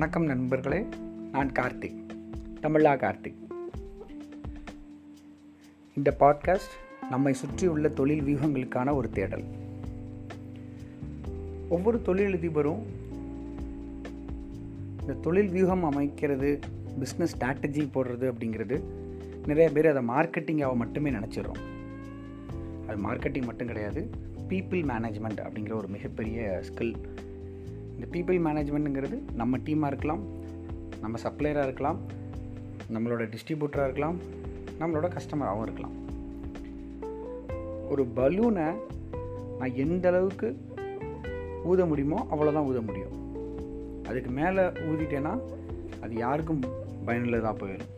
வணக்கம் நண்பர்களே நான் கார்த்திக் தமிழா கார்த்திக். இந்த பாட்காஸ்ட் நம்மை சுற்றியுள்ள தொழில் வியூகங்களுக்கான ஒரு தேடல். ஒவ்வொரு தொழிலதிபரும் இந்த தொழில் வியூகம் அமைக்கிறது பிஸ்னஸ் ஸ்ட்ராட்டஜி போடுறது அப்படிங்கிறது நிறைய பேர் அதை மார்க்கெட்டிங்காக மட்டுமே நினச்சிடுறோம். அது மார்க்கெட்டிங் மட்டும் கிடையாது பீப்புள் மேனேஜ்மெண்ட் அப்படிங்கிற ஒரு மிகப்பெரிய ஸ்கில் இந்த பீப்புள் மேனேஜ்மெண்ட்டுங்கிறது நம்ம டீமாக இருக்கலாம் நம்ம சப்ளையராக இருக்கலாம் நம்மளோட டிஸ்ட்ரிபியூட்டராக இருக்கலாம் நம்மளோட கஸ்டமராகவும் இருக்கலாம். ஒரு பலூனை நான் எந்த அளவுக்கு ஊத முடியுமோ அவ்வளோதான் ஊத முடியும். அதுக்கு மேலே ஊதிட்டேன்னா அது யாருக்கும் பயனுள்ளதாக போயிடும்.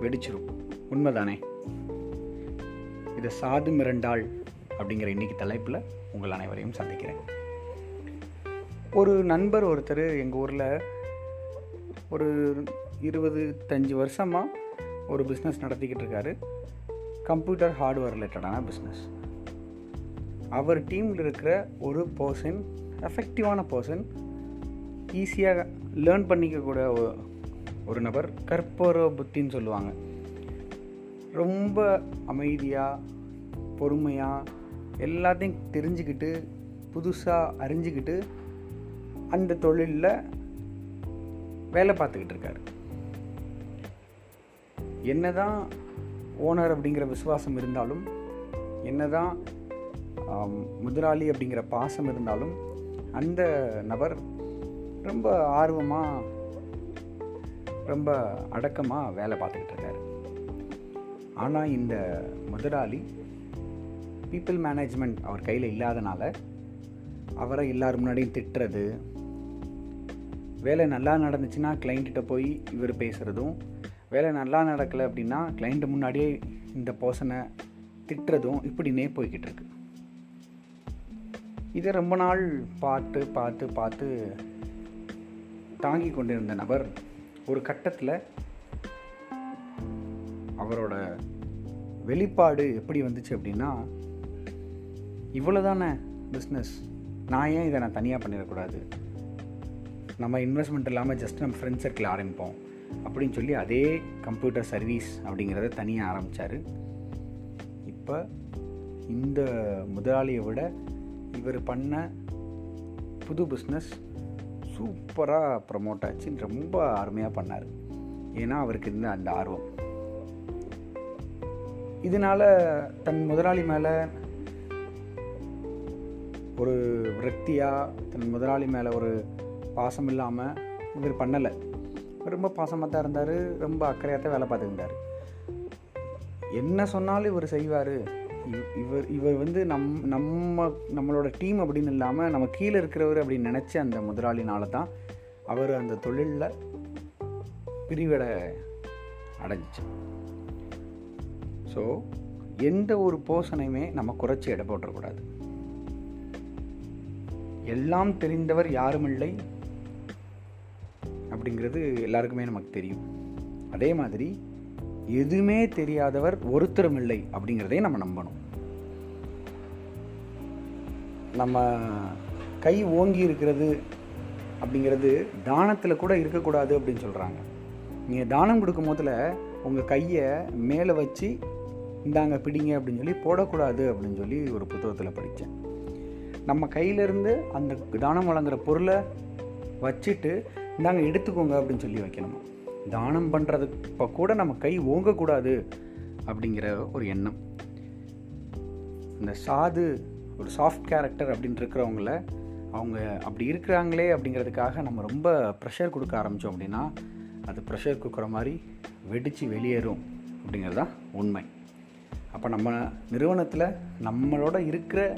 வெடிச்சிரும். உண்மைதானே? இதை சாது மிரண்டாள் அப்படிங்கிற இன்னைக்கு தலைப்பில் உங்கள் அனைவரையும் சந்திக்கிறேன். ஒரு நண்பர் ஒருத்தர் எங்கள் ஊரில் ஒரு இருபத்தஞ்சி வருஷமாக ஒரு பிஸ்னஸ் நடத்திக்கிட்டு இருக்காரு. கம்ப்யூட்டர் ஹார்ட்வேர் ரிலேட்டடான பிஸ்னஸ் அவர் டீமில் இருக்கிற ஒரு பர்சன் எஃபெக்டிவான பர்சன் ஈஸியாக லேர்ன் பண்ணிக்கக்கூடிய ஒரு நபர் கற்பூர புத்தின்னு சொல்லுவாங்க. ரொம்ப அமைதியாக பொறுமையாக எல்லாத்தையும் தெரிஞ்சுக்கிட்டு புதுசாக அறிஞ்சிக்கிட்டு அந்த தொழிலில் வேலை பார்த்துக்கிட்டு இருக்காரு. என்னதான் ஓனர் அப்படிங்கிற விசுவாசம் இருந்தாலும் என்னதான் தான் முதலாளி அப்படிங்கிற பாசம் இருந்தாலும் அந்த நபர் ரொம்ப ஆர்வமாக ரொம்ப அடக்கமாக வேலை பார்த்துக்கிட்டு இருக்காரு. ஆனால் இந்த முதலாளி பீப்புள் மேனேஜ்மெண்ட் அவர் கையில் இல்லாதனால அவரை எல்லார் முன்னாடியும் திட்டுறது. வேலை நல்லா நடந்துச்சுன்னா கிளைண்ட்டிட்ட போய் இவர் பேசுகிறதும் வேலை நல்லா நடக்கலை அப்படின்னா கிளைண்ட்டு முன்னாடியே இந்த பர்சனை திட்டுறதும் இப்படினே போய்கிட்டு இருக்கு. இதை ரொம்ப நாள் பார்த்து பார்த்து பார்த்து தாங்கி கொண்டிருந்த நபர் ஒரு கட்டத்தில் அவரோட வெளிப்பாடு எப்படி வந்துச்சு அப்படின்னா இவ்வளோதானே பிஸ்னஸ் நான் ஏன் இதை நான் தனியாக பண்ணிடக்கூடாது? நம்ம இன்வெஸ்ட்மெண்ட் இல்லாமல் ஜஸ்ட் நம்ம ஃப்ரெண்ட் சர்க்கிள் ஆரம்பிப்போம். அப்படின்னு சொல்லி அதே கம்ப்யூட்டர் சர்வீஸ் அப்படிங்கிறத தனியாக ஆரம்பித்தார் இப்போ இந்த முதலாளியை விட இவர் பண்ண புது பிஸ்னஸ் சூப்பராக ப்ரமோட் ஆச்சு. ரொம்ப அருமையாக பண்ணார். ஏன்னா அவருக்கு இருந்த அந்த ஆர்வம். இதனால் தன் முதலாளி மேலே ஒரு விரக்தியாக தன் முதலாளி மேலே ஒரு பாசம் இல்லாமல் இவர் பண்ணலை. ரொம்ப பாசமாக தான் இருந்தார் ரொம்ப அக்கறையாக தான் வேலை பார்த்துருந்தார் என்ன சொன்னாலும் இவர் செய்வார். இவர் இவர் வந்து நம் நம்ம நம்மளோட டீம் அப்படின்னு இல்லாமல் நம்ம கீழே இருக்கிறவர் அப்படின்னு நினச்ச அந்த முதலாளினால தான் அவர் அந்த தொழிலில் பிரிவடை அடைஞ்சிச்சு ஸோ எந்த ஒரு போஷனையுமே நம்ம குறைச்சி எடை போட்டுறக்கூடாது. எல்லாம் தெரிந்தவர் யாருமில்லை அப்படிங்கிறது எல்லாருக்குமே நமக்கு தெரியும். அதே மாதிரி எதுவுமே தெரியாதவர் ஒருத்தரும் இல்லை அப்படிங்கிறதையும் நம்ம நம்பணும். நம்ம கை ஓங்கி இருக்கிறது அப்படிங்கிறது தானத்தில் கூட இருக்கக்கூடாது அப்படின்னு சொல்கிறாங்க நீங்கள் தானம் கொடுக்கும் போதில் உங்கள் கையை மேலே வச்சு இந்தாங்க பிடிங்க அப்படின்னு சொல்லி போடக்கூடாது அப்படின்னு சொல்லி ஒரு புத்தகத்தில் படித்தேன் நம்ம கையிலேருந்து அந்த தானம் வழங்குற பொருளை வச்சுட்டு இந்தாங்க எடுத்துக்கோங்க அப்படின்னு சொல்லி வைக்கணும்? தானம் பண்ணுறது இப்போ கூட நம்ம கை ஓங்கக்கூடாது அப்படிங்கிற ஒரு எண்ணம். இந்த சாது ஒரு சாஃப்ட் கேரக்டர் அப்படின்னு இருக்கிறவங்கள அவங்க அப்படி இருக்கிறாங்களே அப்படிங்கிறதுக்காக நம்ம ரொம்ப ப்ரெஷர் கொடுக்க ஆரம்பித்தோம் அப்படின்னா அது ப்ரெஷர் கொடுக்குற மாதிரி வெடித்து வெளியேறும் அப்படிங்கிறது தான் உண்மை. அப்போ நம்ம நிறுவனத்தில் நம்மளோட இருக்கிற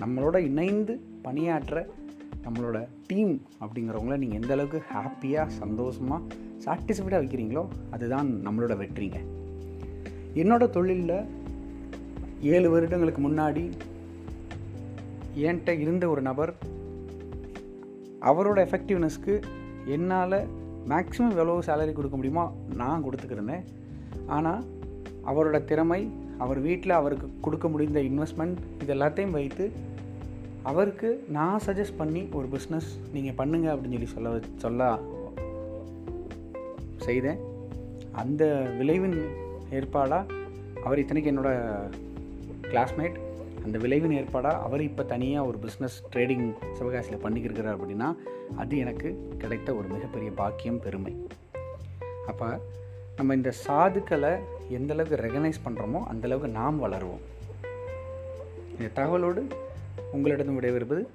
நம்மளோட இணைந்து பணியாற்ற நம்மளோட டீம் அப்படிங்கிறவங்கள நீங்கள் எந்த அளவுக்கு ஹாப்பியாக சந்தோஷமாக சாட்டிஸ்ஃபைடாக வைக்கிறீங்களோ அதுதான் நம்மளோட வெற்றிங்க. என்னோடய தொழிலில் ஏழு வருடங்களுக்கு முன்னாடி என்கிட்ட இருந்த ஒரு நபர் அவரோட எஃபெக்டிவ்னஸ்க்கு என்னால் மேக்ஸிமம் எவ்வளோ சேலரி கொடுக்க முடியுமோ நான் கொடுத்துக்கிறேன் ஆனால் அவரோட திறமை அவர் வீட்டில் அவருக்கு கொடுக்க முடிந்த இன்வெஸ்ட்மெண்ட் இது எல்லாத்தையும் வைத்து அவருக்கு நான் சஜஸ்ட் பண்ணி ஒரு பிஸ்னஸ் நீங்கள் பண்ணுங்க அப்படின்னு சொல்லி சொல்ல வ- சொல்ல செய்தேன். அந்த விளைவின் ஏற்பாடாக அவர் இத்தனைக்கு என்னோடய கிளாஸ்மேட் அந்த விளைவின் ஏற்பாடாக அவர் இப்போ தனியாக ஒரு பிஸ்னஸ் ட்ரேடிங் சிவகாசியில் பண்ணிக்கிருக்கிறார் அப்படின்னா அது எனக்கு கிடைத்த ஒரு மிகப்பெரிய பாக்கியம் பெருமை. அப்போ நம்ம இந்த சாதுக்களை எந்த அளவுக்கு ரெகனைஸ் பண்ணுறோமோ அந்தளவுக்கு நாம் வளருவோம். இந்த தகவலோடு உங்களிடம் விடைபெறுவது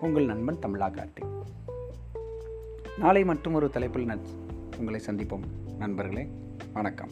உங்கள் நண்பன் தமிழா கார்த்திக். நாளை மற்றும் ஒரு தலைப்பில் உங்களை சந்திப்போம். நண்பர்களே வணக்கம்.